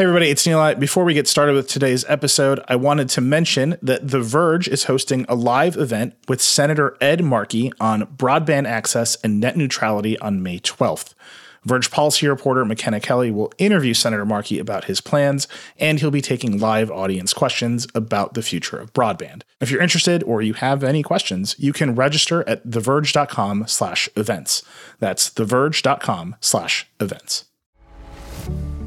Hey, everybody, it's Nilay. Before we get started with today's episode, I wanted to mention that The Verge is hosting a live event with Senator Ed Markey on broadband access and net neutrality on May 12th. Verge policy reporter Makena Kelly will interview Senator Markey about his plans, and he'll be taking live audience questions about the future of broadband. If you're interested or you have any questions, you can register at theverge.com slash events. That's theverge.com slash events.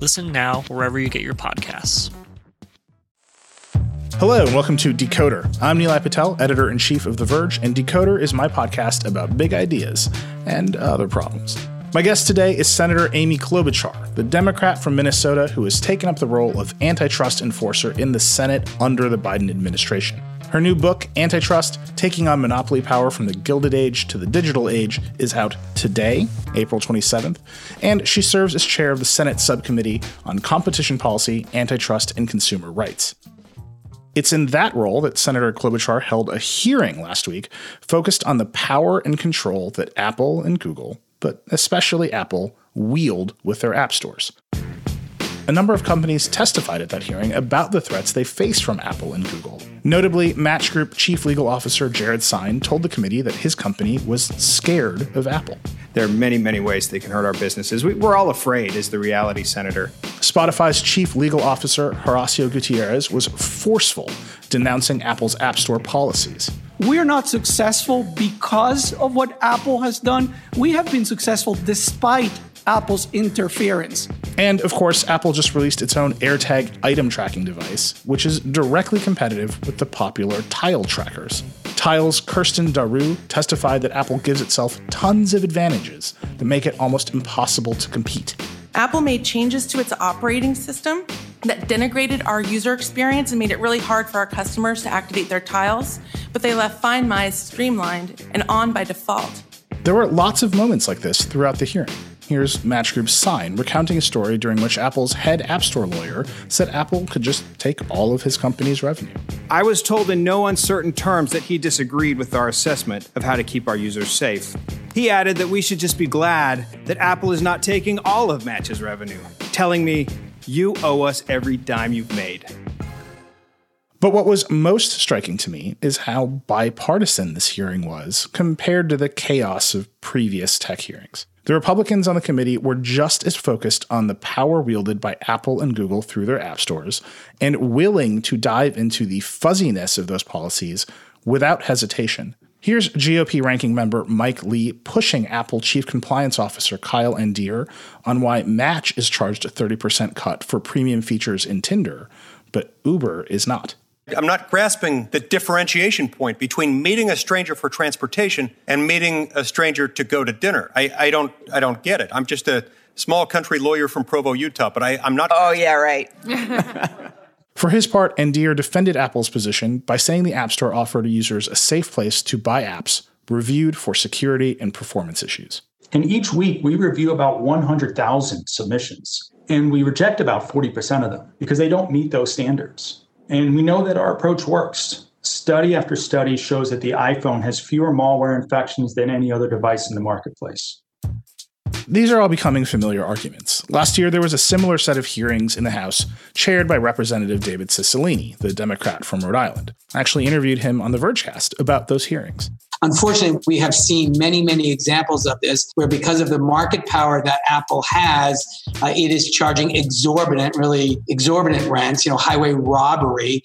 Listen now wherever you get your podcasts. Hello, and welcome to Decoder. I'm Nilay Patel, editor in chief of The Verge, and Decoder is my podcast about big ideas and other problems. My guest today is Senator Amy Klobuchar, the Democrat from Minnesota who has taken up the role of antitrust enforcer in the Senate under the Biden administration. Her new book, Antitrust Taking on Monopoly Power from the Gilded Age to the Digital Age, is out today, April 27th, and she serves as chair of the Senate Subcommittee on Competition Policy, Antitrust, and Consumer Rights. It's in that role that Senator Klobuchar held a hearing last week focused on the power and control that Apple and Google, but especially Apple, wield with their app stores. A number of companies testified at that hearing about the threats they faced from Apple and Google. Notably, Match Group Chief Legal Officer Jared Sine told the committee that his company was scared of Apple. There are many, many ways they can hurt our businesses. We, are all afraid, is the reality, Senator. Spotify's Chief Legal Officer Horacio Gutierrez was forceful, denouncing Apple's App Store policies. We're not successful because of what Apple has done. We have been successful despite Apple's interference. And of course, Apple just released its own AirTag item tracking device, which is directly competitive with the popular Tile trackers. Tile's Kirsten Daru testified that Apple gives itself tons of advantages that make it almost impossible to compete. Apple made changes to its operating system that denigrated our user experience and made it really hard for our customers to activate their tiles, but they left Find My streamlined and on by default. There were lots of moments like this throughout the hearing. Here's Match Group's Sine recounting a story during which Apple's head App Store lawyer said Apple could just take all of his company's revenue. I was told in no uncertain terms that he disagreed with our assessment of how to keep our users safe. He added that we should just be glad that Apple is not taking all of Match's revenue, telling me, you owe us every dime you've made. But what was most striking to me is how bipartisan this hearing was compared to the chaos of previous tech hearings. The Republicans on the committee were just as focused on the power wielded by Apple and Google through their app stores and willing to dive into the fuzziness of those policies without hesitation. Here's GOP ranking member Mike Lee pushing Apple Chief Compliance Officer Kyle Andeer on why Match is charged a 30% cut for premium features in Tinder, but Uber is not. I'm not grasping the differentiation point between meeting a stranger for transportation and meeting a stranger to go to dinner. I, I don't I don't get it. I'm just a small country lawyer from Provo, Utah, but I, I'm not. Oh yeah, right. For his part, Andeer defended Apple's position by saying the App Store offered users a safe place to buy apps reviewed for security and performance issues. And each week we review about 100,000 submissions, and we reject about 40% of them because they don't meet those standards. And we know that our approach works. Study after study shows that the iPhone has fewer malware infections than any other device in the marketplace. These are all becoming familiar arguments. Last year, there was a similar set of hearings in the House, chaired by Representative David Cicilline, the Democrat from Rhode Island. I actually interviewed him on the Vergecast about those hearings. Unfortunately, we have seen many, many examples of this where, because of the market power that Apple has, uh, it is charging exorbitant, really exorbitant rents, you know, highway robbery.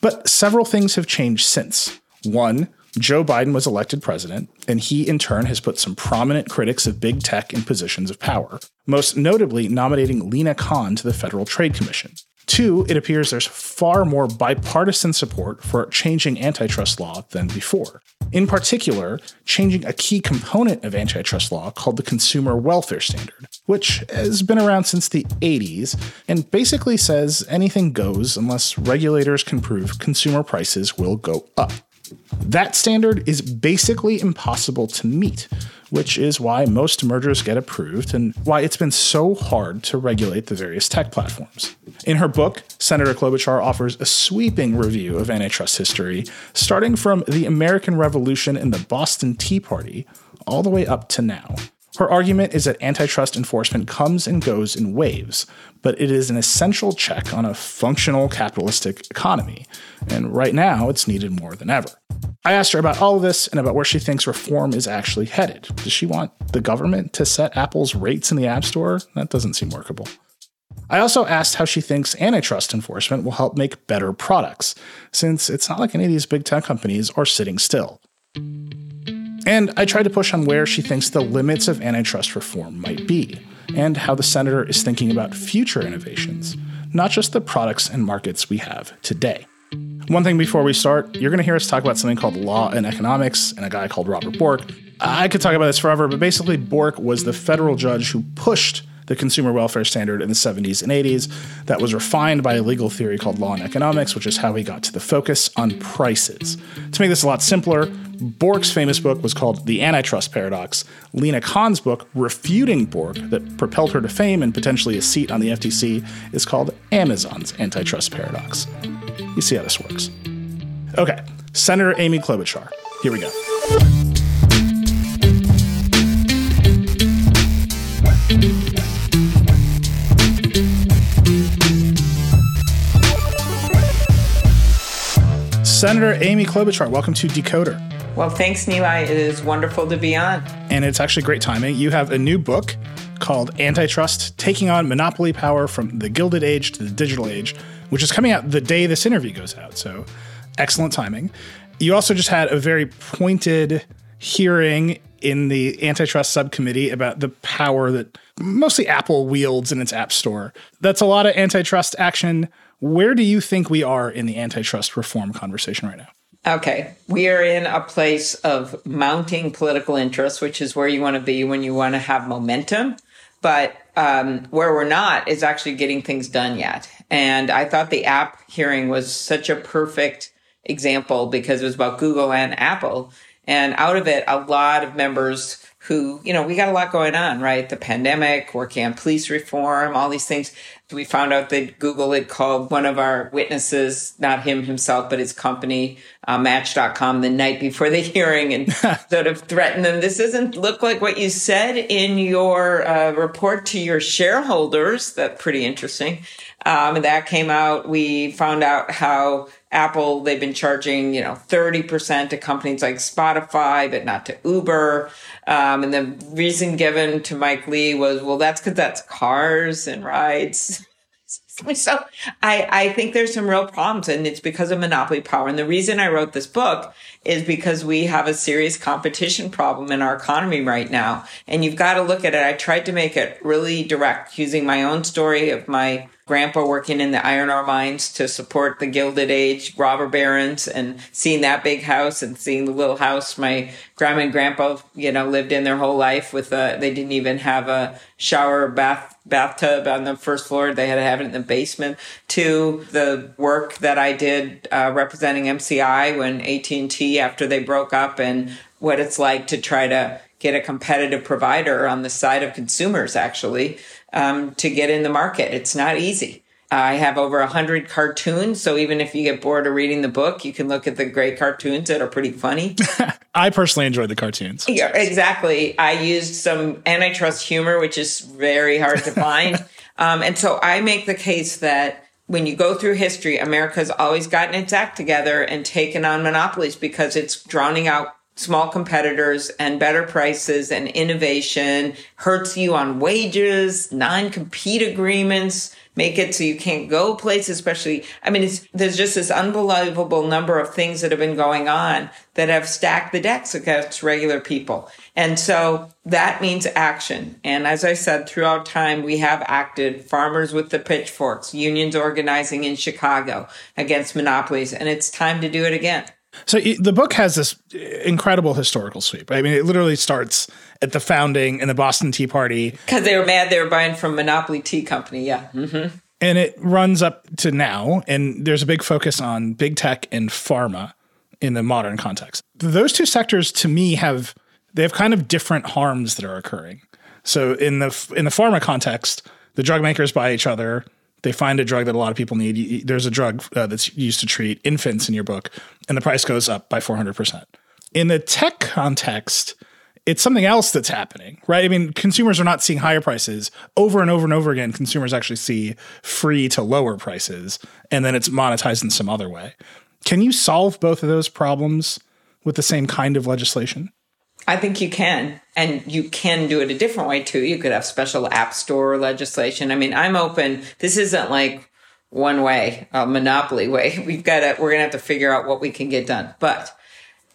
But several things have changed since. One, Joe Biden was elected president, and he in turn has put some prominent critics of big tech in positions of power, most notably nominating Lina Khan to the Federal Trade Commission. Two, it appears there's far more bipartisan support for changing antitrust law than before. In particular, changing a key component of antitrust law called the Consumer Welfare Standard, which has been around since the 80s and basically says anything goes unless regulators can prove consumer prices will go up. That standard is basically impossible to meet, which is why most mergers get approved and why it's been so hard to regulate the various tech platforms. In her book, Senator Klobuchar offers a sweeping review of antitrust history, starting from the American Revolution and the Boston Tea Party all the way up to now. Her argument is that antitrust enforcement comes and goes in waves, but it is an essential check on a functional capitalistic economy. And right now, it's needed more than ever. I asked her about all of this and about where she thinks reform is actually headed. Does she want the government to set Apple's rates in the App Store? That doesn't seem workable. I also asked how she thinks antitrust enforcement will help make better products, since it's not like any of these big tech companies are sitting still. And I tried to push on where she thinks the limits of antitrust reform might be, and how the senator is thinking about future innovations, not just the products and markets we have today. One thing before we start, you're going to hear us talk about something called law and economics and a guy called Robert Bork. I could talk about this forever, but basically, Bork was the federal judge who pushed the consumer welfare standard in the 70s and 80s that was refined by a legal theory called law and economics, which is how he got to the focus on prices. To make this a lot simpler, Bork's famous book was called The Antitrust Paradox. Lina Khan's book, refuting Bork, that propelled her to fame and potentially a seat on the FTC, is called Amazon's Antitrust Paradox. You see how this works. Okay, Senator Amy Klobuchar. Here we go. Senator Amy Klobuchar, welcome to Decoder. Well, thanks, Nilay. It is wonderful to be on. And it's actually great timing. You have a new book called Antitrust Taking on Monopoly Power from the Gilded Age to the Digital Age, which is coming out the day this interview goes out. So excellent timing. You also just had a very pointed hearing in the antitrust subcommittee about the power that mostly Apple wields in its app store. That's a lot of antitrust action. Where do you think we are in the antitrust reform conversation right now? Okay. We are in a place of mounting political interest, which is where you want to be when you want to have momentum. But um, where we're not is actually getting things done yet. And I thought the app hearing was such a perfect example because it was about Google and Apple. And out of it, a lot of members who, you know, we got a lot going on, right? The pandemic, working on police reform, all these things. We found out that Google had called one of our witnesses, not him himself, but his company, uh, Match.com, the night before the hearing and sort of threaten them. This doesn't look like what you said in your uh, report to your shareholders. That's pretty interesting. Um, and that came out. We found out how Apple, they've been charging, you know, 30% to companies like Spotify, but not to Uber. Um, and the reason given to Mike Lee was, well, that's because that's cars and rides. so I, I think there's some real problems and it's because of monopoly power. And the reason I wrote this book is because we have a serious competition problem in our economy right now. And you've got to look at it. I tried to make it really direct using my own story of my grandpa working in the iron ore mines to support the Gilded Age robber barons and seeing that big house and seeing the little house my grandma and grandpa, you know, lived in their whole life with a, they didn't even have a shower bath, bathtub on the first floor. They had to have it in the basement to the work that I did, uh, representing MCI when AT&T after they broke up and what it's like to try to get a competitive provider on the side of consumers actually um, to get in the market. It's not easy. I have over 100 cartoons. So even if you get bored of reading the book, you can look at the great cartoons that are pretty funny. I personally enjoy the cartoons. Yeah, exactly. I used some antitrust humor, which is very hard to find. um, and so I make the case that when you go through history, America's always gotten its act together and taken on monopolies because it's drowning out small competitors and better prices and innovation hurts you on wages, non-compete agreements, make it so you can't go places, especially, I mean, there's just this unbelievable number of things that have been going on that have stacked the decks against regular people. And so that means action. And as I said, throughout time, we have acted farmers with the pitchforks, unions organizing in Chicago against monopolies. And it's time to do it again. So the book has this incredible historical sweep. I mean, it literally starts at the founding and the Boston Tea Party because they were mad they were buying from Monopoly Tea Company. Yeah. Mm-hmm. And it runs up to now, and there's a big focus on big tech and pharma in the modern context. Those two sectors, to me, have they have kind of different harms that are occurring. So in the in the pharma context, the drug makers buy each other they find a drug that a lot of people need. There's a drug uh, that's used to treat infants in your book, and the price goes up by 400%. In the tech context, it's something else that's happening, right? I mean, consumers are not seeing higher prices over and over and over again. Consumers actually see free to lower prices, and then it's monetized in some other way. Can you solve both of those problems with the same kind of legislation? I think you can. And you can do it a different way too. You could have special app store legislation. I mean, I'm open. This isn't like one way, a monopoly way. We've got to, we're going to have to figure out what we can get done. But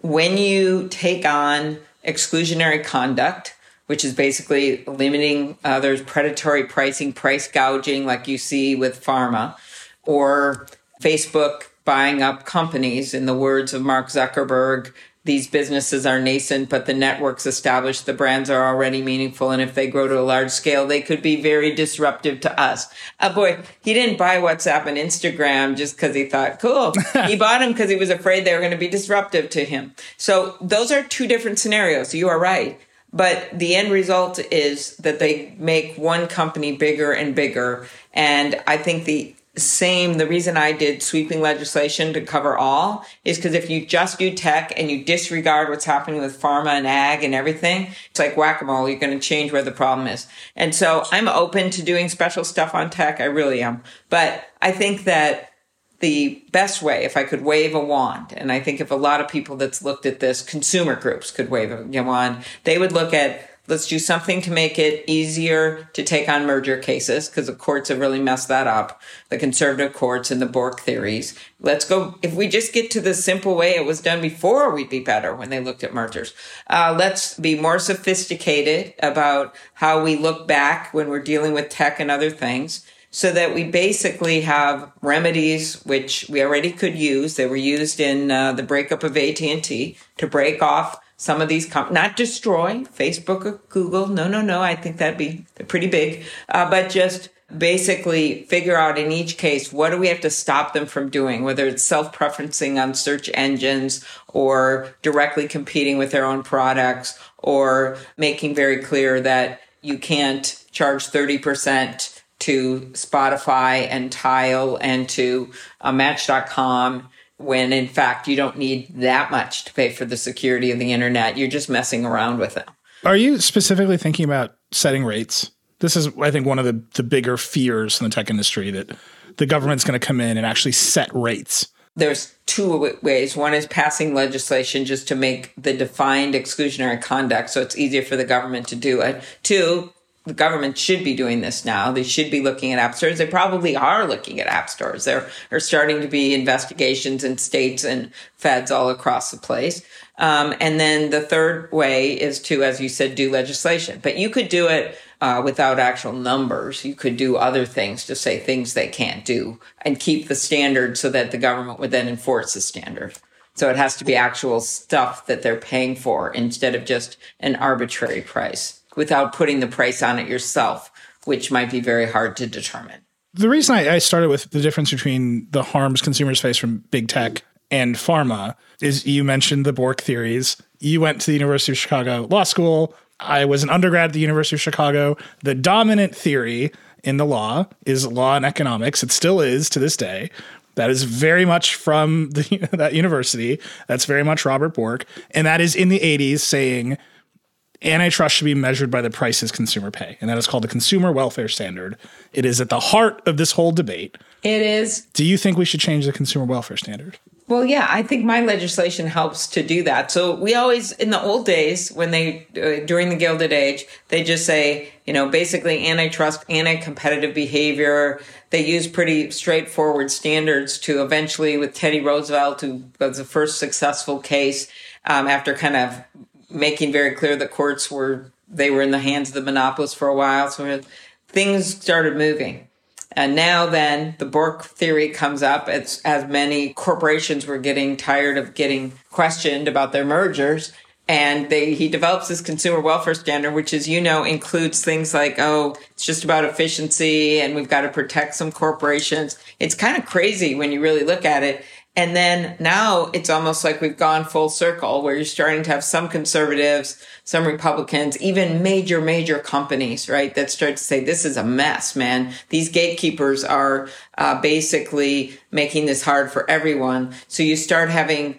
when you take on exclusionary conduct, which is basically limiting others, predatory pricing, price gouging, like you see with pharma, or Facebook buying up companies, in the words of Mark Zuckerberg, these businesses are nascent, but the networks established, the brands are already meaningful. And if they grow to a large scale, they could be very disruptive to us. Uh, boy, he didn't buy WhatsApp and Instagram just because he thought, cool. he bought them because he was afraid they were going to be disruptive to him. So those are two different scenarios. You are right. But the end result is that they make one company bigger and bigger. And I think the same the reason i did sweeping legislation to cover all is because if you just do tech and you disregard what's happening with pharma and ag and everything it's like whack-a-mole you're going to change where the problem is. And so i'm open to doing special stuff on tech i really am. But i think that the best way if i could wave a wand and i think if a lot of people that's looked at this consumer groups could wave a wand they would look at Let's do something to make it easier to take on merger cases because the courts have really messed that up. The conservative courts and the Bork theories. Let's go. If we just get to the simple way it was done before, we'd be better when they looked at mergers. Uh, let's be more sophisticated about how we look back when we're dealing with tech and other things so that we basically have remedies which we already could use. They were used in uh, the breakup of AT&T to break off some of these, com- not destroy Facebook or Google. No, no, no. I think that'd be pretty big. Uh, but just basically figure out in each case, what do we have to stop them from doing? Whether it's self-preferencing on search engines or directly competing with their own products or making very clear that you can't charge 30% to Spotify and Tile and to uh, Match.com when in fact you don't need that much to pay for the security of the internet. You're just messing around with it. Are you specifically thinking about setting rates? This is, I think, one of the, the bigger fears in the tech industry that the government's going to come in and actually set rates. There's two ways. One is passing legislation just to make the defined exclusionary conduct so it's easier for the government to do it. Two, the government should be doing this now. They should be looking at app stores. They probably are looking at app stores. There are starting to be investigations in states and feds all across the place. Um, and then the third way is to, as you said, do legislation. But you could do it uh, without actual numbers. You could do other things to say things they can't do and keep the standard so that the government would then enforce the standard. So it has to be actual stuff that they're paying for instead of just an arbitrary price without putting the price on it yourself, which might be very hard to determine. The reason I, I started with the difference between the harms consumers face from big tech and pharma is you mentioned the Bork theories. You went to the University of Chicago Law School. I was an undergrad at the University of Chicago. The dominant theory in the law is law and economics. It still is to this day. That is very much from the, that university. That's very much Robert Bork. And that is in the 80s saying antitrust should be measured by the prices consumer pay. And that is called the Consumer Welfare Standard. It is at the heart of this whole debate. It is. Do you think we should change the Consumer Welfare Standard? Well, yeah, I think my legislation helps to do that. So we always, in the old days, when they, uh, during the Gilded Age, they just say, you know, basically antitrust, anti-competitive behavior. They use pretty straightforward standards to eventually, with Teddy Roosevelt, who was the first successful case, um, after kind of making very clear the courts were, they were in the hands of the monopolists for a while. So things started moving. And now then the Bork theory comes up as, as many corporations were getting tired of getting questioned about their mergers. And they, he develops this consumer welfare standard, which as you know, includes things like, oh, it's just about efficiency and we've got to protect some corporations. It's kind of crazy when you really look at it. And then now it's almost like we've gone full circle where you're starting to have some conservatives, some Republicans, even major, major companies, right? That start to say, this is a mess, man. These gatekeepers are uh, basically making this hard for everyone. So you start having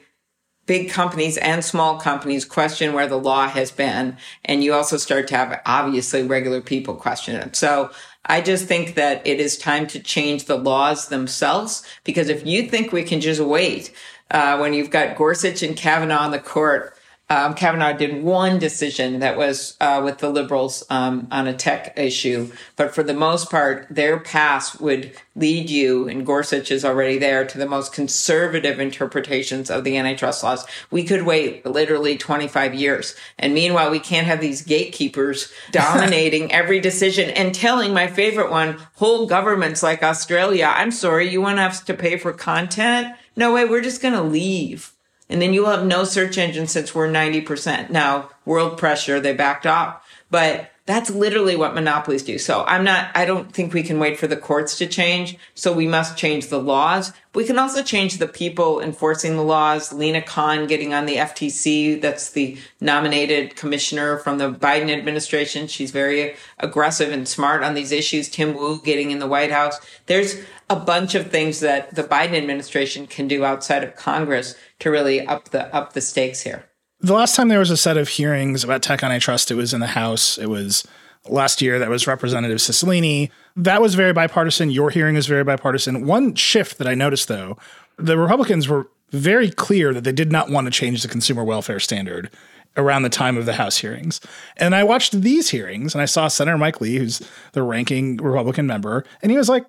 big companies and small companies question where the law has been. And you also start to have obviously regular people question it. So I just think that it is time to change the laws themselves because if you think we can just wait uh, when you've got Gorsuch and Kavanaugh on the court, um, Kavanaugh did one decision that was uh, with the liberals um, on a tech issue, but for the most part, their pass would lead you, and Gorsuch is already there, to the most conservative interpretations of the antitrust laws. We could wait literally 25 years. And meanwhile, we can't have these gatekeepers dominating every decision and telling my favorite one, whole governments like Australia, I'm sorry, you want us to pay for content? No way, we're just going to leave and then you will have no search engine since we're 90%. Now, world pressure, they backed off. But that's literally what monopolies do. So I'm not, I don't think we can wait for the courts to change. So we must change the laws. We can also change the people enforcing the laws. Lina Khan getting on the FTC. That's the nominated commissioner from the Biden administration. She's very aggressive and smart on these issues. Tim Wu getting in the White House. There's a bunch of things that the Biden administration can do outside of Congress to really up the, up the stakes here. The last time there was a set of hearings about tech on antitrust, it was in the House. It was last year. That was Representative Cicilline. That was very bipartisan. Your hearing was very bipartisan. One shift that I noticed, though, the Republicans were very clear that they did not want to change the consumer welfare standard around the time of the House hearings. And I watched these hearings and I saw Senator Mike Lee, who's the ranking Republican member, and he was like,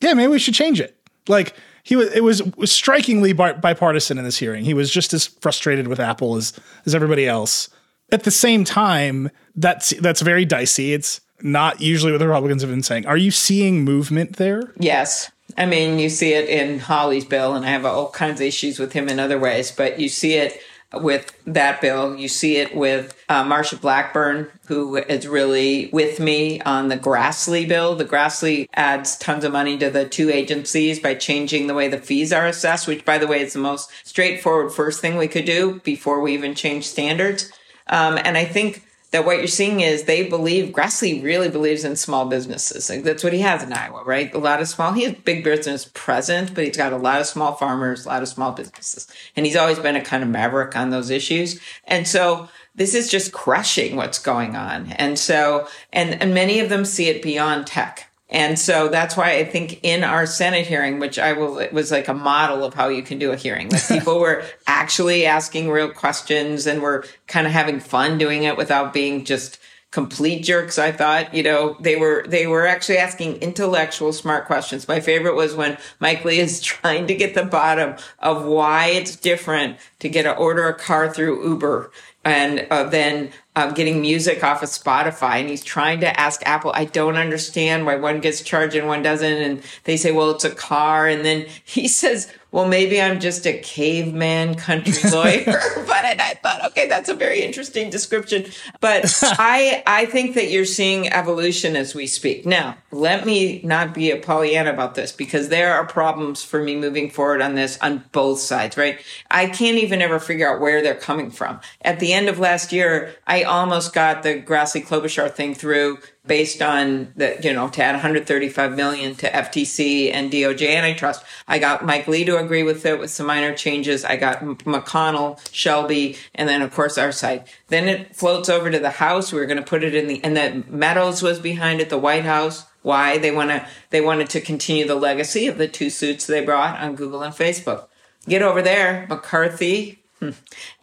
yeah, maybe we should change it. Like, he was it was, was strikingly bipartisan in this hearing. He was just as frustrated with Apple as as everybody else. At the same time, that's that's very dicey. It's not usually what the Republicans have been saying. Are you seeing movement there? Yes. I mean, you see it in Hawley's bill, and I have all kinds of issues with him in other ways, but you see it with that bill. You see it with uh, Marsha Blackburn, who is really with me on the Grassley bill. The Grassley adds tons of money to the two agencies by changing the way the fees are assessed, which, by the way, is the most straightforward first thing we could do before we even change standards. Um, and I think that what you're seeing is they believe Grassley really believes in small businesses. Like that's what he has in Iowa, right? A lot of small. He has big business present, but he's got a lot of small farmers, a lot of small businesses, and he's always been a kind of maverick on those issues. And so this is just crushing what's going on. And so, and and many of them see it beyond tech. And so that's why I think in our Senate hearing, which I will, it was like a model of how you can do a hearing. Like people were actually asking real questions and were kind of having fun doing it without being just complete jerks. I thought, you know, they were, they were actually asking intellectual smart questions. My favorite was when Mike Lee is trying to get the bottom of why it's different to get to order a car through Uber and uh, then um, getting music off of Spotify. And he's trying to ask Apple, I don't understand why one gets charged and one doesn't. And they say, well, it's a car. And then he says, well, maybe I'm just a caveman country lawyer. but and I thought, okay, that's a very interesting description. But I, I think that you're seeing evolution as we speak. Now, let me not be a Pollyanna about this because there are problems for me moving forward on this on both sides, right? I can't even ever figure out where they're coming from. At the end of last year, I almost got the Grassley Klobuchar thing through based on the, you know, to add 135 million to FTC and DOJ antitrust. I got Mike Lee to agree with it with some minor changes. I got McConnell, Shelby, and then of course our side. Then it floats over to the House. We are going to put it in the, and that Meadows was behind it, the White House. Why they want to, they wanted to continue the legacy of the two suits they brought on Google and Facebook. Get over there, McCarthy,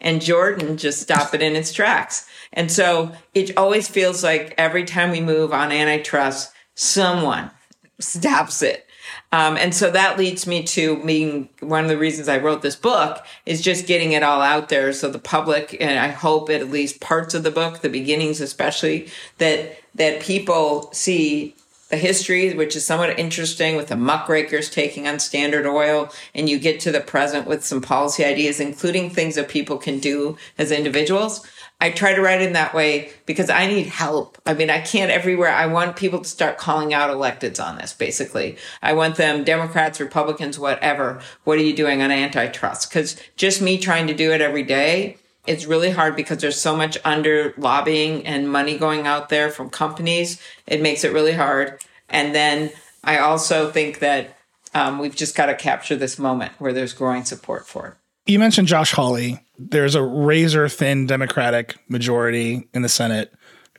and Jordan just stop it in its tracks. And so it always feels like every time we move on antitrust, someone stops it. Um, and so that leads me to being one of the reasons I wrote this book is just getting it all out there so the public, and I hope at least parts of the book, the beginnings especially, that that people see the history, which is somewhat interesting with the muckrakers taking on Standard Oil, and you get to the present with some policy ideas, including things that people can do as individuals. I try to write in that way because I need help. I mean, I can't everywhere. I want people to start calling out electeds on this, basically. I want them, Democrats, Republicans, whatever. What are you doing on antitrust? Because just me trying to do it every day, it's really hard because there's so much under lobbying and money going out there from companies. It makes it really hard. And then I also think that um, we've just got to capture this moment where there's growing support for it. You mentioned Josh Hawley. There's a razor thin Democratic majority in the Senate.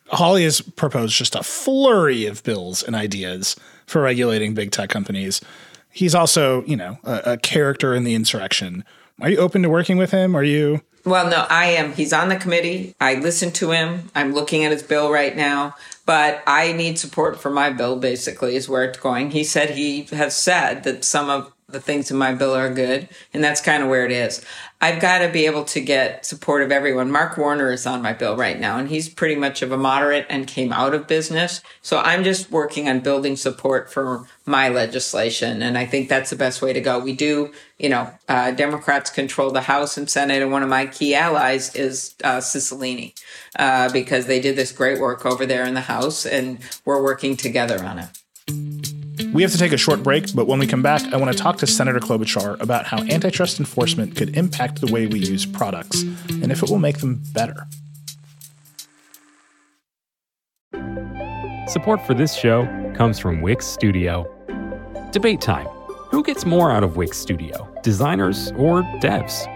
Hawley has proposed just a flurry of bills and ideas for regulating big tech companies. He's also, you know, a, a character in the insurrection. Are you open to working with him? Are you? Well, no, I am. He's on the committee. I listen to him. I'm looking at his bill right now, but I need support for my bill, basically, is where it's going. He said he has said that some of the things in my bill are good. And that's kind of where it is. I've got to be able to get support of everyone. Mark Warner is on my bill right now, and he's pretty much of a moderate and came out of business. So I'm just working on building support for my legislation. And I think that's the best way to go. We do, you know, uh, Democrats control the House and Senate. And one of my key allies is uh, Cicilline, uh, because they did this great work over there in the House, and we're working together on it. We have to take a short break, but when we come back, I want to talk to Senator Klobuchar about how antitrust enforcement could impact the way we use products and if it will make them better. Support for this show comes from Wix Studio. Debate time. Who gets more out of Wix Studio, designers or devs?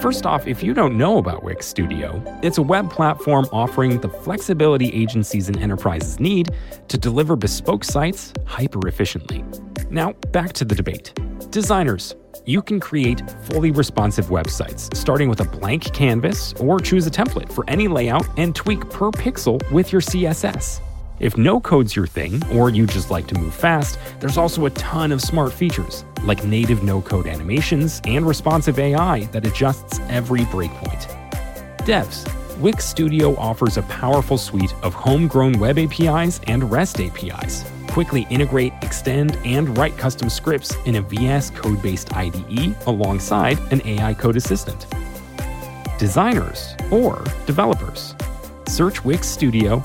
First off, if you don't know about Wix Studio, it's a web platform offering the flexibility agencies and enterprises need to deliver bespoke sites hyper efficiently. Now, back to the debate. Designers, you can create fully responsive websites, starting with a blank canvas or choose a template for any layout and tweak per pixel with your CSS. If no code's your thing, or you just like to move fast, there's also a ton of smart features, like native no code animations and responsive AI that adjusts every breakpoint. Devs, Wix Studio offers a powerful suite of homegrown web APIs and REST APIs. Quickly integrate, extend, and write custom scripts in a VS code based IDE alongside an AI code assistant. Designers or developers, search Wix Studio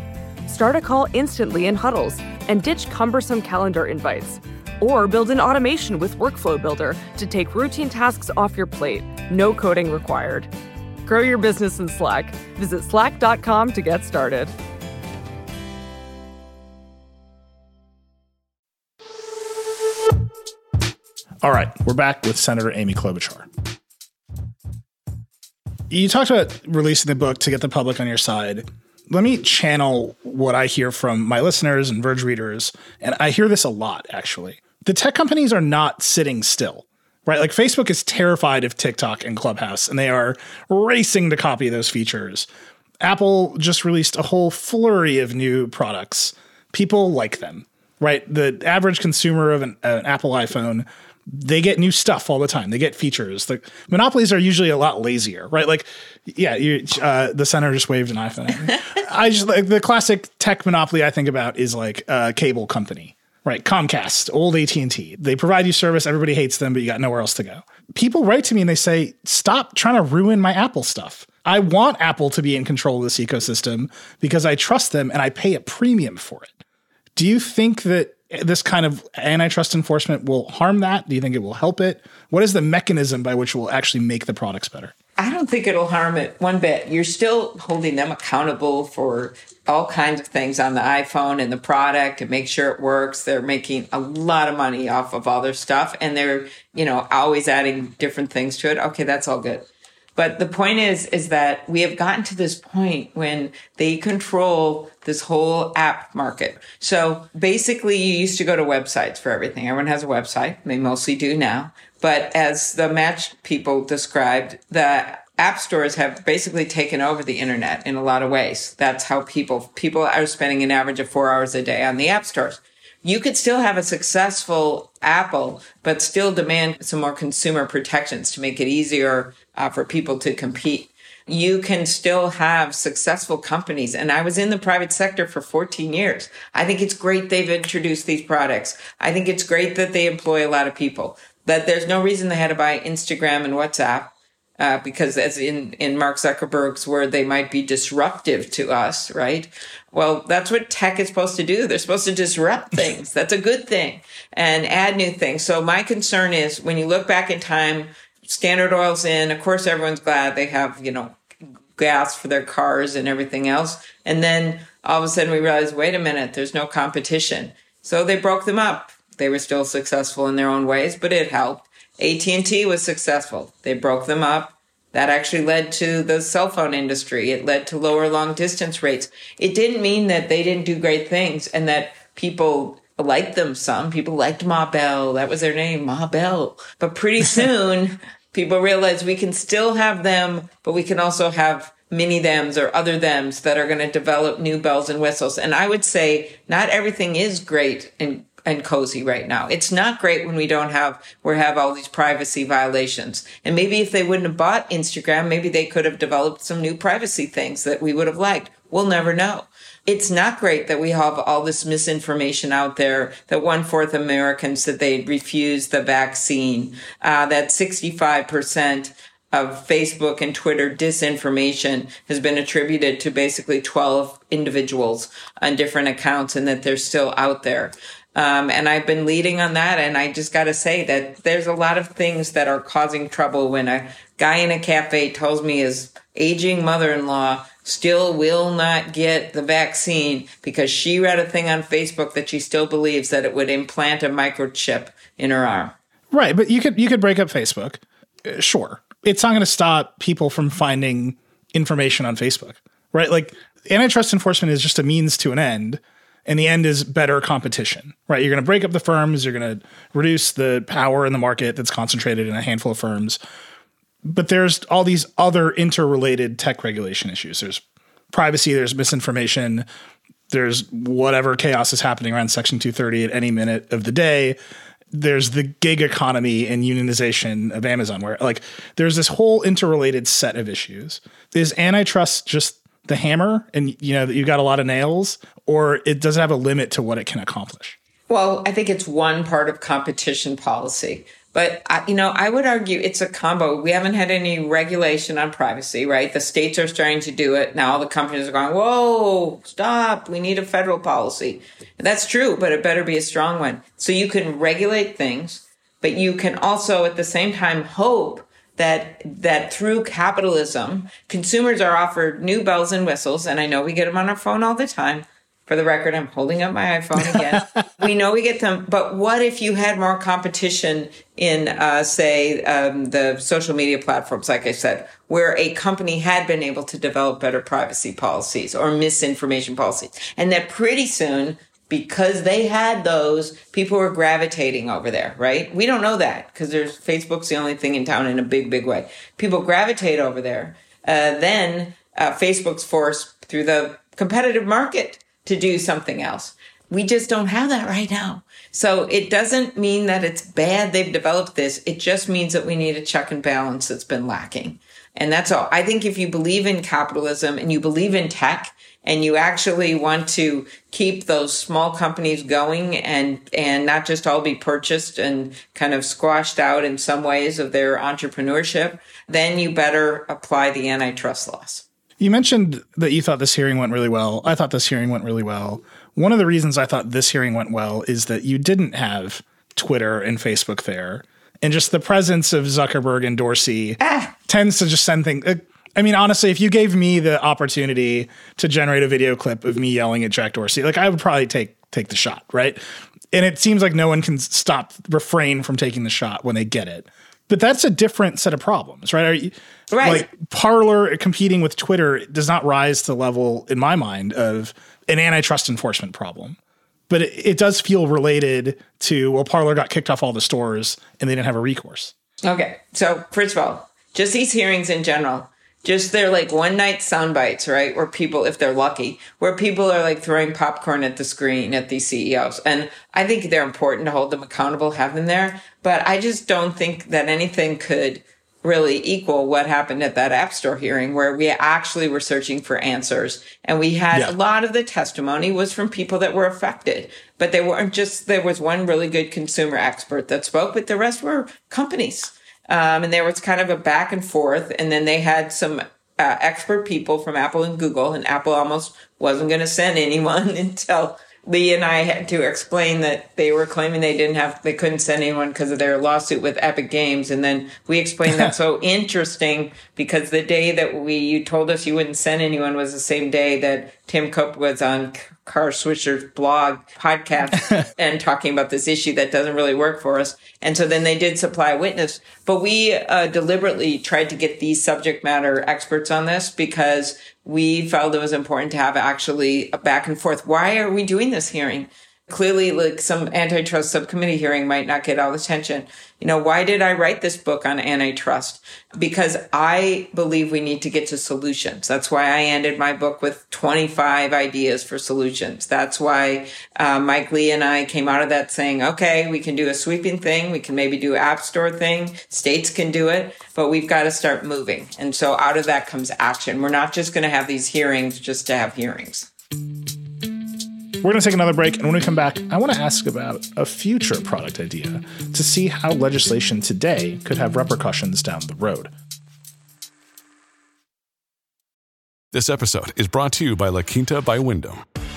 Start a call instantly in huddles and ditch cumbersome calendar invites. Or build an automation with Workflow Builder to take routine tasks off your plate. No coding required. Grow your business in Slack. Visit slack.com to get started. All right, we're back with Senator Amy Klobuchar. You talked about releasing the book to get the public on your side let me channel what I hear from my listeners and Verge readers. And I hear this a lot, actually. The tech companies are not sitting still, right? Like Facebook is terrified of TikTok and Clubhouse, and they are racing to copy those features. Apple just released a whole flurry of new products. People like them, right? The average consumer of an, an Apple iPhone they get new stuff all the time. They get features. The monopolies are usually a lot lazier, right? Like, yeah, you, uh, the center just waved an iPhone. I just like the classic tech monopoly I think about is like a cable company, Right, Comcast, old AT&T. They provide you service, everybody hates them, but you got nowhere else to go. People write to me and they say, "Stop trying to ruin my Apple stuff. I want Apple to be in control of this ecosystem because I trust them and I pay a premium for it." Do you think that this kind of antitrust enforcement will harm that? Do you think it will help it? What is the mechanism by which it will actually make the products better? I don't think it'll harm it one bit. You're still holding them accountable for all kinds of things on the iPhone and the product and make sure it works. They're making a lot of money off of all their stuff and they're, you know, always adding different things to it. Okay, that's all good. But the point is, is that we have gotten to this point when they control this whole app market. So basically you used to go to websites for everything. Everyone has a website. They mostly do now. But as the match people described, the app stores have basically taken over the internet in a lot of ways. That's how people, people are spending an average of four hours a day on the app stores. You could still have a successful Apple, but still demand some more consumer protections to make it easier uh, for people to compete. You can still have successful companies. And I was in the private sector for 14 years. I think it's great they've introduced these products. I think it's great that they employ a lot of people that there's no reason they had to buy Instagram and WhatsApp. Uh, because as in, in Mark Zuckerberg's word, they might be disruptive to us, right? Well, that's what tech is supposed to do. They're supposed to disrupt things. That's a good thing and add new things. So my concern is when you look back in time, Standard Oil's in, of course, everyone's glad they have, you know, gas for their cars and everything else. And then all of a sudden we realize, wait a minute, there's no competition. So they broke them up. They were still successful in their own ways, but it helped. AT&T was successful. They broke them up. That actually led to the cell phone industry. It led to lower long distance rates. It didn't mean that they didn't do great things and that people liked them some. People liked Ma Bell. That was their name, Ma Bell. But pretty soon people realized we can still have them, but we can also have mini thems or other thems that are going to develop new bells and whistles. And I would say not everything is great and and cozy right now. It's not great when we don't have we have all these privacy violations. And maybe if they wouldn't have bought Instagram, maybe they could have developed some new privacy things that we would have liked. We'll never know. It's not great that we have all this misinformation out there that one fourth Americans said they'd refuse the vaccine, uh, that 65% of Facebook and Twitter disinformation has been attributed to basically 12 individuals on different accounts and that they're still out there. Um, and I've been leading on that. And I just got to say that there's a lot of things that are causing trouble when a guy in a cafe tells me his aging mother-in-law still will not get the vaccine because she read a thing on Facebook that she still believes that it would implant a microchip in her arm. Right, but you could you could break up Facebook. Uh, sure. It's not going to stop people from finding information on Facebook. Right? Like antitrust enforcement is just a means to an end and the end is better competition, right? You're going to break up the firms, you're going to reduce the power in the market that's concentrated in a handful of firms. But there's all these other interrelated tech regulation issues. There's privacy, there's misinformation, there's whatever chaos is happening around Section 230 at any minute of the day. There's the gig economy and unionization of Amazon, where like there's this whole interrelated set of issues. Is antitrust just the hammer and you know that you got a lot of nails or it doesn't have a limit to what it can accomplish? Well i think it's one part of competition policy. But I, you know i would argue it's a combo. We haven't had any regulation on privacy right? The states are starting to do it. Now all the companies are going whoa stop. We need a federal policy. And that's true but it better be a strong one. So you can regulate things but you can also at the same time hope that that through capitalism, consumers are offered new bells and whistles, and I know we get them on our phone all the time. For the record, I'm holding up my iPhone again. we know we get them, but what if you had more competition in, uh, say, um, the social media platforms, like I said, where a company had been able to develop better privacy policies or misinformation policies, and that pretty soon because they had those, people were gravitating over there, right? We don't know that because there's Facebook's the only thing in town in a big, big way. People gravitate over there. Uh, then uh, Facebook's forced through the competitive market to do something else. We just don't have that right now. So it doesn't mean that it's bad they've developed this. It just means that we need a check and balance that's been lacking. And that's all. I think if you believe in capitalism and you believe in tech and you actually want to keep those small companies going and and not just all be purchased and kind of squashed out in some ways of their entrepreneurship, then you better apply the antitrust laws. You mentioned that you thought this hearing went really well. I thought this hearing went really well. One of the reasons I thought this hearing went well is that you didn't have Twitter and Facebook there. And just the presence of Zuckerberg and Dorsey ah. tends to just send things. I mean, honestly, if you gave me the opportunity to generate a video clip of me yelling at Jack Dorsey, like I would probably take take the shot, right? And it seems like no one can stop refrain from taking the shot when they get it. But that's a different set of problems, right? You, right. Like Parler competing with Twitter does not rise to the level, in my mind, of an antitrust enforcement problem. But it, it does feel related to well, Parler got kicked off all the stores and they didn't have a recourse. Okay, so first of all, just these hearings in general just they're like one night sound bites, right? Where people, if they're lucky, where people are like throwing popcorn at the screen at these CEOs. And I think they're important to hold them accountable, have them there. But I just don't think that anything could really equal what happened at that App Store hearing where we actually were searching for answers. And we had yeah. a lot of the testimony was from people that were affected, but they weren't just, there was one really good consumer expert that spoke, but the rest were companies um, and there was kind of a back and forth. And then they had some uh, expert people from Apple and Google, and Apple almost wasn't going to send anyone until Lee and I had to explain that they were claiming they didn't have, they couldn't send anyone because of their lawsuit with Epic Games. And then we explained that so interesting because the day that we, you told us you wouldn't send anyone was the same day that Tim Cook was on Kara Swisher's blog podcast and talking about this issue that doesn't really work for us. And so then they did supply a witness, but we uh, deliberately tried to get these subject matter experts on this because we felt it was important to have actually a back and forth. Why are we doing this hearing? Clearly, like some antitrust subcommittee hearing might not get all the attention. You know, why did I write this book on antitrust? Because I believe we need to get to solutions. That's why I ended my book with 25 ideas for solutions. That's why uh, Mike Lee and I came out of that saying, okay, we can do a sweeping thing. We can maybe do app store thing. States can do it, but we've got to start moving. And so out of that comes action. We're not just going to have these hearings just to have hearings. We're going to take another break, and when we come back, I want to ask about a future product idea to see how legislation today could have repercussions down the road. This episode is brought to you by La Quinta by Wyndham.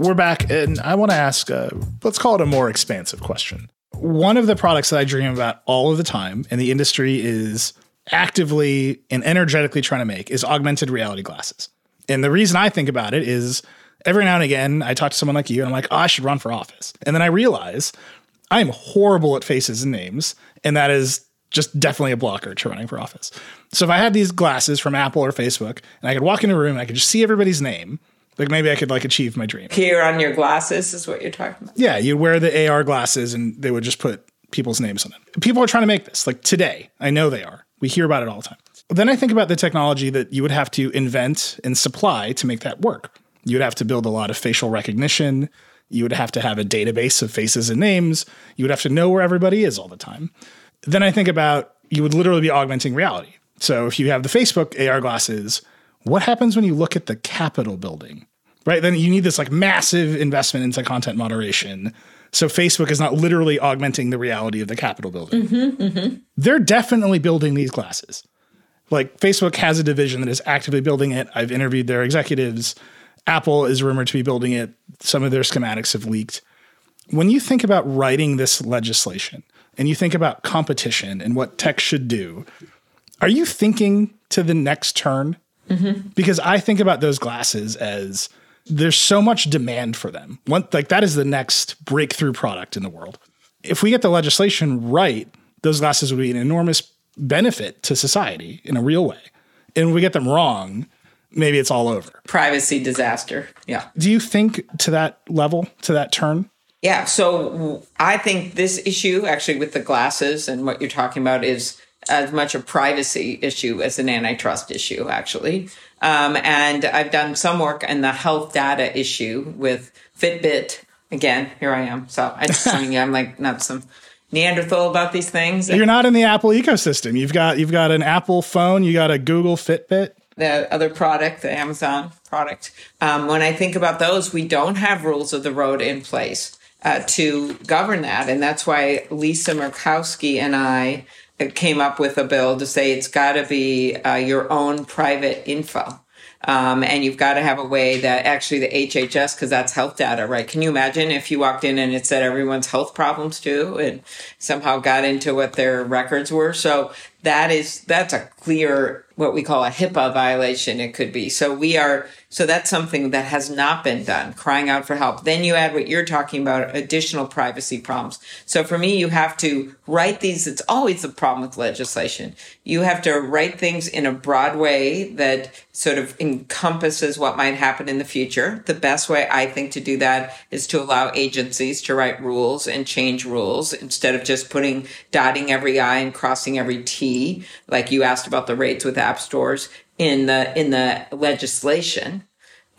We're back, and I want to ask, a, let's call it a more expansive question. One of the products that I dream about all of the time, and the industry is actively and energetically trying to make, is augmented reality glasses. And the reason I think about it is every now and again, I talk to someone like you, and I'm like, oh, I should run for office. And then I realize I am horrible at faces and names, and that is just definitely a blocker to running for office. So if I had these glasses from Apple or Facebook, and I could walk in a room and I could just see everybody's name, like maybe I could like achieve my dream. Here on your glasses is what you're talking about. Yeah, you wear the AR glasses and they would just put people's names on them. People are trying to make this like today. I know they are. We hear about it all the time. Then I think about the technology that you would have to invent and supply to make that work. You would have to build a lot of facial recognition. You would have to have a database of faces and names. You would have to know where everybody is all the time. Then I think about you would literally be augmenting reality. So if you have the Facebook AR glasses, what happens when you look at the Capitol building? right? Then you need this like massive investment into content moderation. So Facebook is not literally augmenting the reality of the Capitol building. Mm-hmm, mm-hmm. They're definitely building these glasses. Like Facebook has a division that is actively building it. I've interviewed their executives. Apple is rumored to be building it. Some of their schematics have leaked. When you think about writing this legislation and you think about competition and what tech should do, are you thinking to the next turn? Mm-hmm. Because I think about those glasses as there's so much demand for them. One, like that is the next breakthrough product in the world. If we get the legislation right, those glasses would be an enormous benefit to society in a real way. And if we get them wrong, maybe it's all over. Privacy disaster. Yeah. Do you think to that level, to that turn? Yeah. So I think this issue, actually, with the glasses and what you're talking about, is as much a privacy issue as an antitrust issue, actually. Um, and I've done some work in the health data issue with Fitbit. Again, here I am. So I just I'm like not some Neanderthal about these things. You're not in the Apple ecosystem. You've got you've got an Apple phone, you got a Google Fitbit. The other product, the Amazon product. Um, when I think about those, we don't have rules of the road in place uh, to govern that, and that's why Lisa Murkowski and I came up with a bill to say it's got to be uh, your own private info. Um, and you've got to have a way that actually the HHS, because that's health data, right? Can you imagine if you walked in and it said everyone's health problems too, and somehow got into what their records were? So that is that's a clear what we call a HIPAA violation. It could be. So we are. So that's something that has not been done. Crying out for help. Then you add what you're talking about, additional privacy problems. So for me, you have to write these. It's always the problem with legislation. You have to write things in a broad way that sort of encompasses what might happen in the future. The best way I think to do that is to allow agencies to write rules and change rules instead of just putting dotting every I and crossing every T, like you asked about the rates with app stores in the in the legislation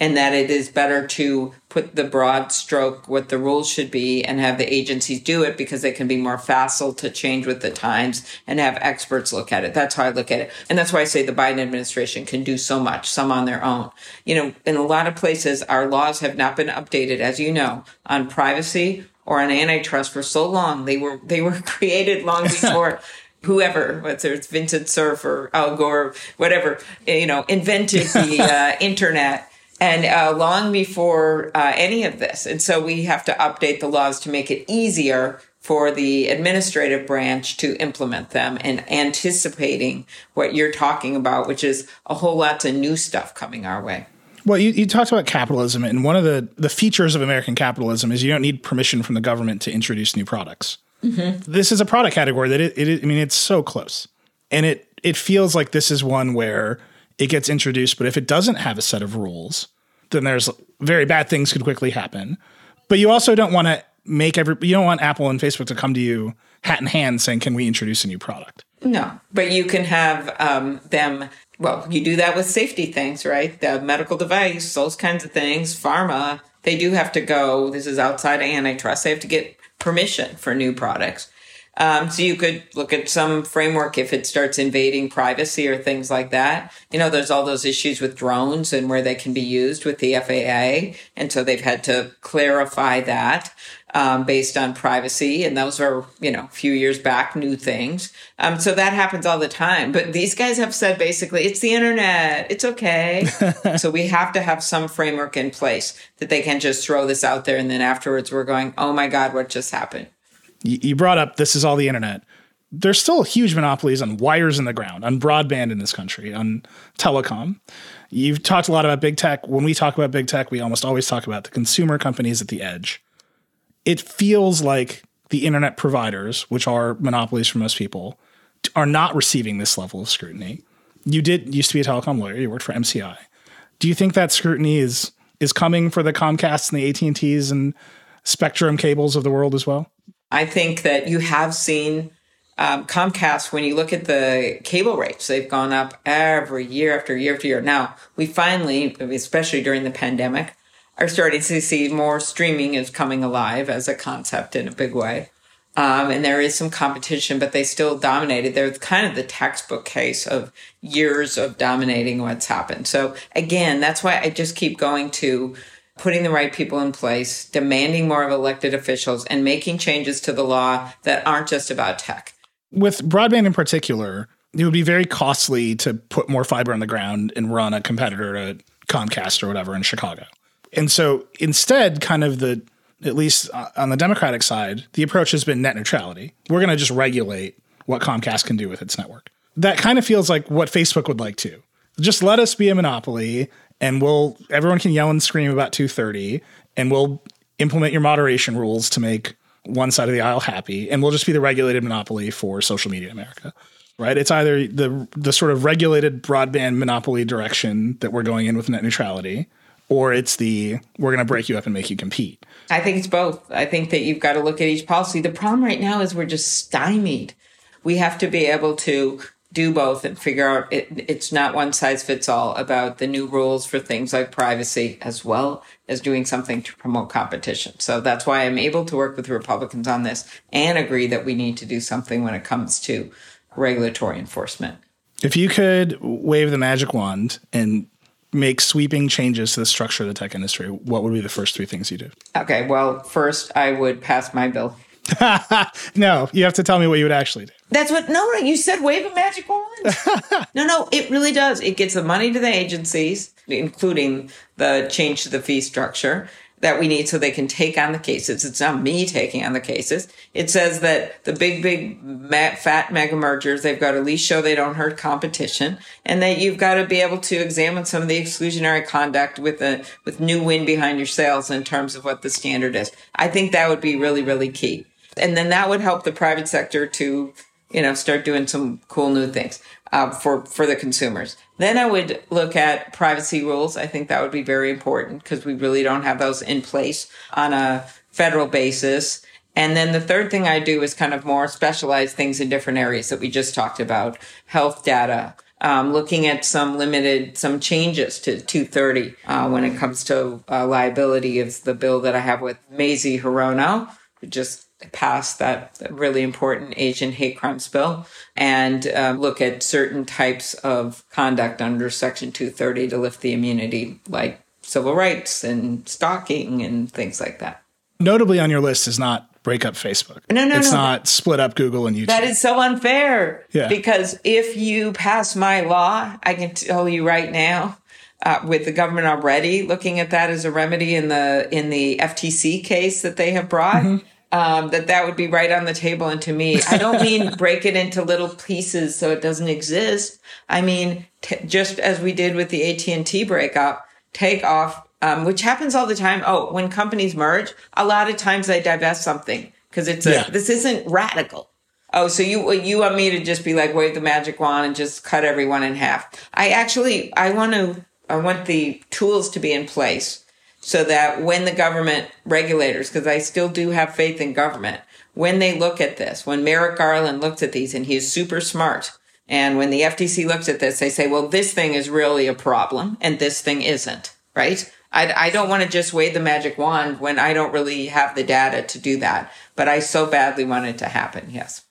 and that it is better to put the broad stroke what the rules should be and have the agencies do it because they can be more facile to change with the times and have experts look at it. That's how I look at it. And that's why I say the Biden administration can do so much, some on their own. You know, in a lot of places, our laws have not been updated, as you know, on privacy or on antitrust for so long. They were, they were created long before whoever, whether it's Vincent Cerf or Al Gore, whatever, you know, invented the uh, internet and uh, long before uh, any of this. And so we have to update the laws to make it easier for the administrative branch to implement them and anticipating what you're talking about, which is a whole lot of new stuff coming our way. Well, you, you talked about capitalism, and one of the, the features of American capitalism is you don't need permission from the government to introduce new products. Mm-hmm. This is a product category that it, it, I mean, it's so close. And it, it feels like this is one where it gets introduced, but if it doesn't have a set of rules, then there's very bad things could quickly happen. But you also don't want to make every you don't want Apple and Facebook to come to you hat in hand saying, "Can we introduce a new product?" No, but you can have um, them. Well, you do that with safety things, right? The medical device, those kinds of things, pharma. They do have to go. This is outside antitrust. They have to get permission for new products. Um, so you could look at some framework if it starts invading privacy or things like that. You know, there's all those issues with drones and where they can be used with the FAA. And so they've had to clarify that. Um, based on privacy. And those are, you know, a few years back, new things. Um, so that happens all the time. But these guys have said basically, it's the internet. It's okay. so we have to have some framework in place that they can just throw this out there. And then afterwards we're going, oh my God, what just happened? You brought up this is all the internet. There's still huge monopolies on wires in the ground, on broadband in this country, on telecom. You've talked a lot about big tech. When we talk about big tech, we almost always talk about the consumer companies at the edge it feels like the internet providers, which are monopolies for most people, are not receiving this level of scrutiny. You did used to be a telecom lawyer. You worked for MCI. Do you think that scrutiny is is coming for the Comcasts and the AT and T's and Spectrum cables of the world as well? I think that you have seen um, Comcast when you look at the cable rates; they've gone up every year after year after year. Now we finally, especially during the pandemic, are starting to see more streaming is coming alive as a concept in a big way. Um, and there is some competition, but they still dominated. They're kind of the textbook case of years of dominating what's happened. So again, that's why I just keep going to putting the right people in place, demanding more of elected officials, and making changes to the law that aren't just about tech. With broadband in particular, it would be very costly to put more fiber on the ground and run a competitor to Comcast or whatever in Chicago. And so instead, kind of the at least on the Democratic side, the approach has been net neutrality. We're going to just regulate what Comcast can do with its network. That kind of feels like what Facebook would like to. Just let us be a monopoly and we'll everyone can yell and scream about 230 and we'll implement your moderation rules to make one side of the aisle happy and we'll just be the regulated monopoly for social media in America. Right? It's either the the sort of regulated broadband monopoly direction that we're going in with net neutrality or it's the we're going to break you up and make you compete. I think it's both. I think that you've got to look at each policy. The problem right now is we're just stymied. We have to be able to do both and figure out it, it's not one size fits all about the new rules for things like privacy as well as doing something to promote competition. So that's why I'm able to work with Republicans on this and agree that we need to do something when it comes to regulatory enforcement. If you could wave the magic wand and make sweeping changes to the structure of the tech industry, what would be the first three things you do? Okay, well, first I would pass my bill. no, you have to tell me what you would actually do. That's what, no, you said wave a magic wand. no, no, it really does. It gets the money to the agencies, including the change to the fee structure that we need so they can take on the cases. It's not me taking on the cases. It says that the big, big fat mega mergers, they've got to at least show they don't hurt competition and that you've got to be able to examine some of the exclusionary conduct with a, with new wind behind your sails in terms of what the standard is. I think that would be really, really key. And then that would help the private sector to, you know, start doing some cool new things uh, for for the consumers. Then I would look at privacy rules. I think that would be very important because we really don't have those in place on a federal basis. And then the third thing I do is kind of more specialized things in different areas that we just talked about, health data, um, looking at some limited, some changes to 230 uh, when it comes to uh, liability is the bill that I have with Mazie Hirono, who just pass that really important Asian hate crimes bill and um, look at certain types of conduct under Section 230 to lift the immunity, like civil rights and stalking and things like that. Notably on your list is not break up Facebook. No, no, it's no. not split up Google and YouTube. That is so unfair. Yeah. Because if you pass my law, I can tell you right now, uh, with the government already looking at that as a remedy in the in the FTC case that they have brought. Mm-hmm um, that that would be right on the table. And to me, I don't mean break it into little pieces so it doesn't exist. I mean, t- just as we did with the AT and T breakup, take off, um, which happens all the time. Oh, when companies merge, a lot of times they divest something because it's a, yeah. this isn't radical. Oh, so you you want me to just be like wave the magic wand and just cut everyone in half? I actually I want to I want the tools to be in place so that when the government regulators, because I still do have faith in government, when they look at this, when Merrick Garland looks at these and he's super smart, and when the FTC looks at this, they say, well, this thing is really a problem and this thing isn't, right? I, I don't want to just wave the magic wand when I don't really have the data to do that, but I so badly want it to happen, yes.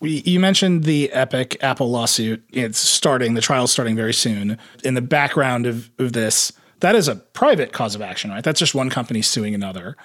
You mentioned the Epic Apple lawsuit. It's starting, the trial's starting very soon. In the background of, of this, that is a private cause of action, right? That's just one company suing another.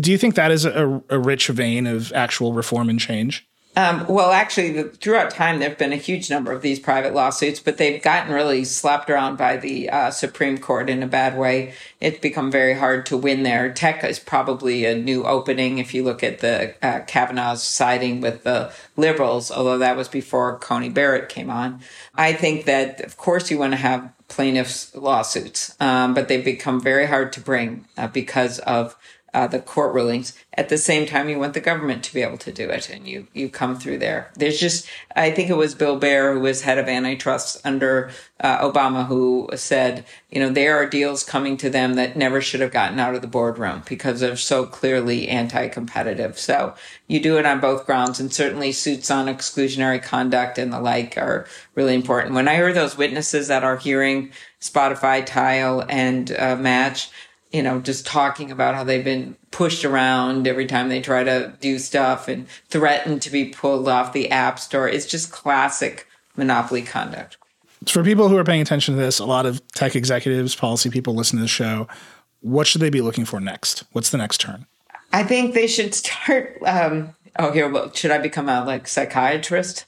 Do you think that is a, a rich vein of actual reform and change? Um, well, actually, the, throughout time, there have been a huge number of these private lawsuits, but they've gotten really slapped around by the uh, Supreme Court in a bad way. It's become very hard to win there. Tech is probably a new opening if you look at the uh, Kavanaugh's siding with the liberals, although that was before Coney Barrett came on. I think that, of course, you want to have plaintiffs' lawsuits, um, but they've become very hard to bring uh, because of uh, the court rulings. At the same time, you want the government to be able to do it, and you you come through there. There's just, I think it was Bill Baer who was head of antitrust under uh, Obama who said, you know, there are deals coming to them that never should have gotten out of the boardroom because they're so clearly anti-competitive. So you do it on both grounds, and certainly suits on exclusionary conduct and the like are really important. When I heard those witnesses at our hearing, Spotify, Tile, and uh, Match you know, just talking about how they've been pushed around every time they try to do stuff and threatened to be pulled off the app store. It's just classic monopoly conduct. For people who are paying attention to this, a lot of tech executives, policy people listen to the show. What should they be looking for next? What's the next turn? I think they should start. Um, oh, here, well, should I become a like psychiatrist?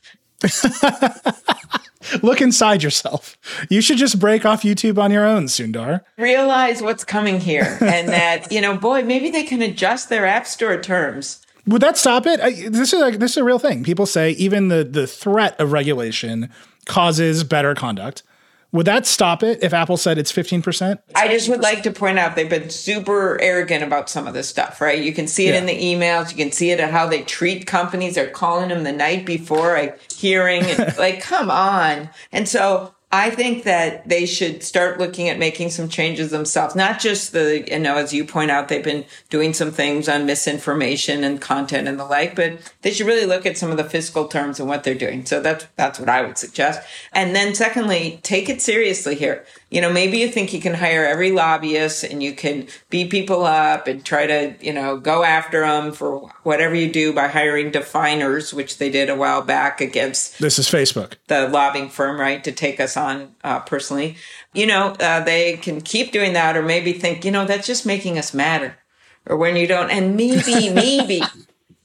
Look inside yourself. You should just break off YouTube on your own, Sundar. Realize what's coming here and that, you know, boy, maybe they can adjust their app store terms. Would that stop it? I, this is like this is a real thing. People say even the the threat of regulation causes better conduct. Would that stop it if Apple said it's 15%? I just would like to point out they've been super arrogant about some of this stuff, right? You can see it Yeah. in the emails. You can see it in how they treat companies. They're calling them the night before a hearing. Like, come on. And so I think that they should start looking at making some changes themselves, not just the, you know, as you point out, they've been doing some things on misinformation and content and the like, but they should really look at some of the fiscal terms and what they're doing. So that's, that's what I would suggest. And then secondly, take it seriously here. You know, maybe you think you can hire every lobbyist and you can beat people up and try to, you know, go after them for whatever you do by hiring Definers, which they did a while back against This is Facebook. the lobbying firm, right, to take us on uh, personally. You know, uh, they can keep doing that, or maybe think, you know, that's just making us madder. Or when you don't, and maybe, maybe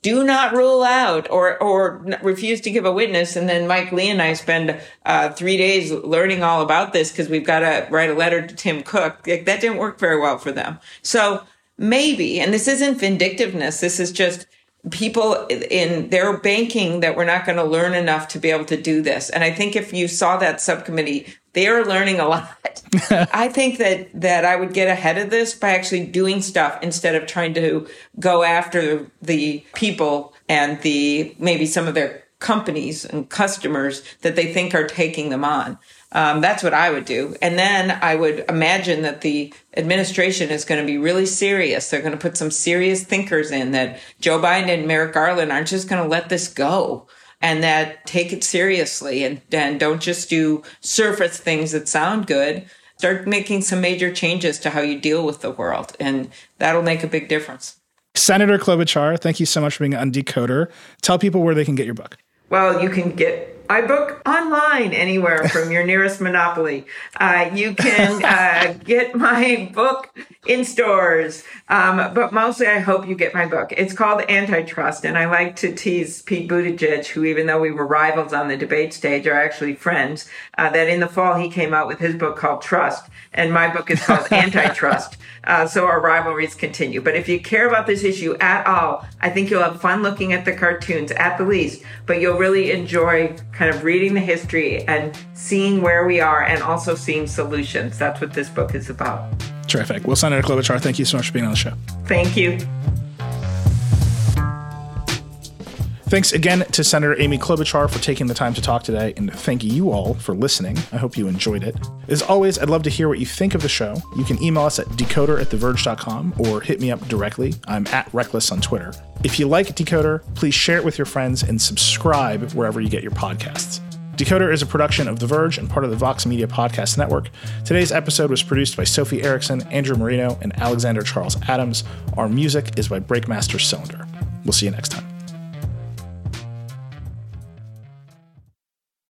do not rule out or or refuse to give a witness. And then Mike Lee and I spend uh, three days learning all about this because we've got to write a letter to Tim Cook. That didn't work very well for them. So maybe, and this isn't vindictiveness. This is just people in their banking that we're not going to learn enough to be able to do this. And I think if you saw that subcommittee, they are learning a lot. I think that that I would get ahead of this by actually doing stuff instead of trying to go after the people and the maybe some of their companies and customers that they think are taking them on. Um, that's what I would do. And then I would imagine that the administration is going to be really serious. They're going to put some serious thinkers in that Joe Biden and Merrick Garland aren't just going to let this go and that take it seriously and, and don't just do surface things that sound good. Start making some major changes to how you deal with the world. And that'll make a big difference. Senator Klobuchar, thank you so much for being on Decoder. Tell people where they can get your book. Well, you can get my book online anywhere from your nearest monopoly. Uh, you can uh, get my book in stores, um, but mostly I hope you get my book. It's called Antitrust, and I like to tease Pete Buttigieg, who even though we were rivals on the debate stage, are actually friends. Uh, that in the fall he came out with his book called Trust, and my book is called Antitrust. Uh, so our rivalries continue. But if you care about this issue at all, I think you'll have fun looking at the cartoons at the least, but you'll really enjoy kind of reading the history and seeing where we are and also seeing solutions. That's what this book is about. Terrific. Well, Senator Klobuchar, thank you so much for being on the show. Thank you. Thanks again to Senator Amy Klobuchar for taking the time to talk today, and thank you all for listening. I hope you enjoyed it. As always, I'd love to hear what you think of the show. You can email us at decoder at theverge.com or hit me up directly. I'm at Reckless on Twitter. If you like Decoder, please share it with your friends and subscribe wherever you get your podcasts. Decoder is a production of The Verge and part of the Vox Media Podcast Network. Today's episode was produced by Sophie Erickson, Andrew Marino, and Alexander Charles Adams. Our music is by Breakmaster Cylinder. We'll see you next time.